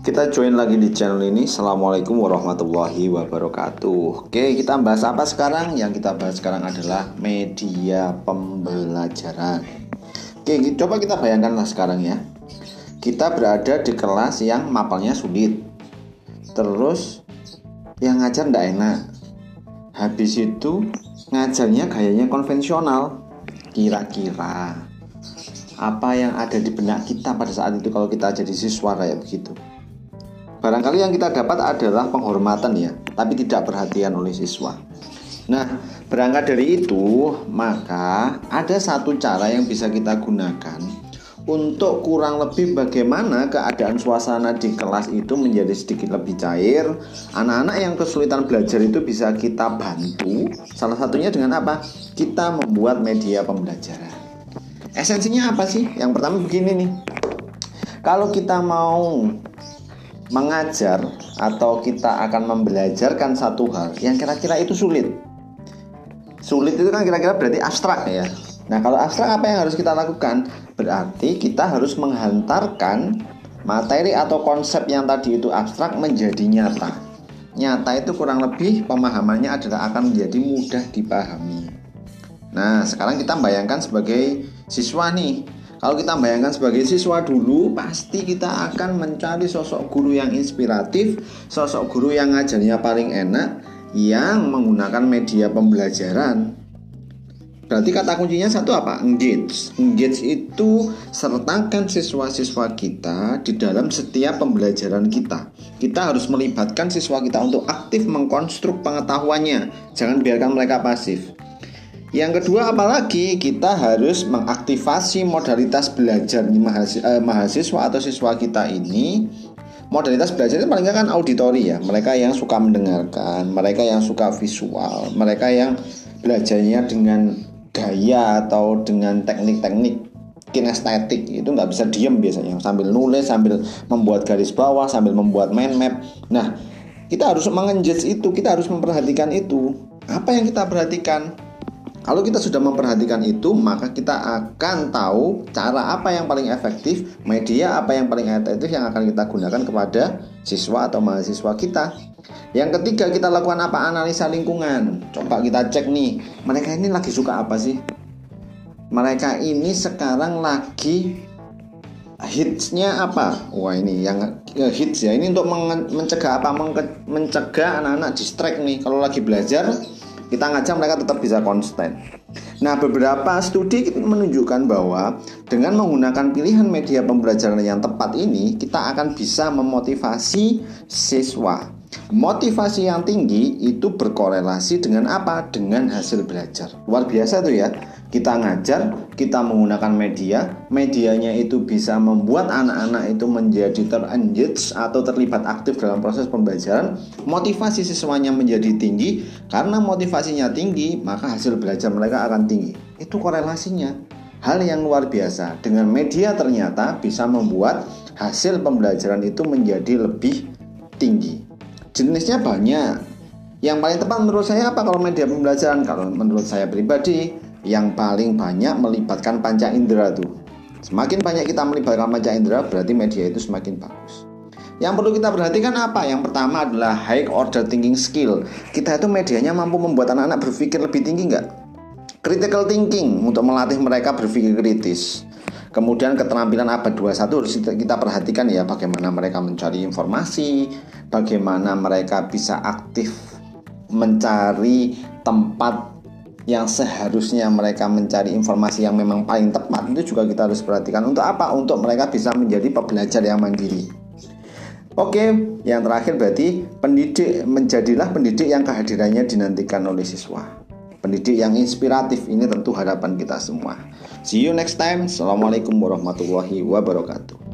Kita join lagi di channel ini. Assalamualaikum warahmatullahi wabarakatuh. Oke kita bahas apa sekarang? Yang kita bahas sekarang adalah media pembelajaran. Oke coba kita bayangkanlah sekarang ya. Kita berada di kelas yang mapalnya sulit. Terus yang ngajar ndak enak. Habis itu ngajarnya gayanya konvensional. Kira-kira apa yang ada di benak kita pada saat itu kalau kita jadi siswa kayak begitu Barangkali yang kita dapat adalah penghormatan ya, tapi tidak perhatian oleh siswa. Nah, berangkat dari itu, maka ada satu cara yang bisa kita gunakan untuk kurang lebih bagaimana keadaan suasana di kelas itu menjadi sedikit lebih cair. Anak-anak yang kesulitan belajar itu bisa kita bantu. Salah satunya dengan apa? Kita membuat media pembelajaran. Esensinya apa sih? Yang pertama begini nih. Kalau kita mau mengajar atau kita akan membelajarkan satu hal yang kira-kira itu sulit. Sulit itu kan kira-kira berarti abstrak ya. Nah, kalau abstrak apa yang harus kita lakukan? Berarti kita harus menghantarkan materi atau konsep yang tadi itu abstrak menjadi nyata. Nyata itu kurang lebih pemahamannya adalah akan menjadi mudah dipahami. Nah, sekarang kita bayangkan sebagai siswa nih kalau kita bayangkan sebagai siswa dulu, pasti kita akan mencari sosok guru yang inspiratif, sosok guru yang ngajarnya paling enak, yang menggunakan media pembelajaran. Berarti kata kuncinya satu apa? Engage. Engage itu sertakan siswa-siswa kita di dalam setiap pembelajaran kita. Kita harus melibatkan siswa kita untuk aktif mengkonstruk pengetahuannya. Jangan biarkan mereka pasif. Yang kedua apalagi kita harus mengaktifasi modalitas belajar eh, mahasiswa atau siswa kita ini. Modalitas belajar itu paling kan auditori ya. Mereka yang suka mendengarkan mereka yang suka visual mereka yang belajarnya dengan gaya atau dengan teknik-teknik kinestetik. Itu nggak bisa diem biasanya. Sambil nulis sambil membuat garis bawah sambil membuat mind map. Nah kita harus mengengage itu kita harus memperhatikan itu. Apa yang kita perhatikan kalau kita sudah memperhatikan itu, maka kita akan tahu cara apa yang paling efektif, media apa yang paling efektif yang akan kita gunakan kepada siswa atau mahasiswa kita. Yang ketiga, kita lakukan apa? Analisa lingkungan. Coba kita cek nih, mereka ini lagi suka apa sih? Mereka ini sekarang lagi hitsnya apa? Wah ini yang hits ya. Ini untuk mencegah apa? Mencegah anak-anak distract nih. Kalau lagi belajar, kita ngajak mereka tetap bisa konsisten. Nah, beberapa studi menunjukkan bahwa dengan menggunakan pilihan media pembelajaran yang tepat ini, kita akan bisa memotivasi siswa Motivasi yang tinggi itu berkorelasi dengan apa? Dengan hasil belajar. Luar biasa tuh ya. Kita ngajar, kita menggunakan media, medianya itu bisa membuat anak-anak itu menjadi terengage atau terlibat aktif dalam proses pembelajaran. Motivasi siswanya menjadi tinggi, karena motivasinya tinggi, maka hasil belajar mereka akan tinggi. Itu korelasinya. Hal yang luar biasa dengan media ternyata bisa membuat hasil pembelajaran itu menjadi lebih tinggi jenisnya banyak yang paling tepat menurut saya apa kalau media pembelajaran kalau menurut saya pribadi yang paling banyak melibatkan panca indera tuh semakin banyak kita melibatkan panca indera berarti media itu semakin bagus yang perlu kita perhatikan apa? Yang pertama adalah high order thinking skill. Kita itu medianya mampu membuat anak-anak berpikir lebih tinggi nggak? Critical thinking untuk melatih mereka berpikir kritis. Kemudian keterampilan abad 21 harus kita perhatikan ya bagaimana mereka mencari informasi, bagaimana mereka bisa aktif mencari tempat yang seharusnya mereka mencari informasi yang memang paling tepat itu juga kita harus perhatikan untuk apa? Untuk mereka bisa menjadi pembelajar yang mandiri. Oke, yang terakhir berarti pendidik menjadilah pendidik yang kehadirannya dinantikan oleh siswa pendidik yang inspiratif ini tentu harapan kita semua. See you next time. Assalamualaikum warahmatullahi wabarakatuh.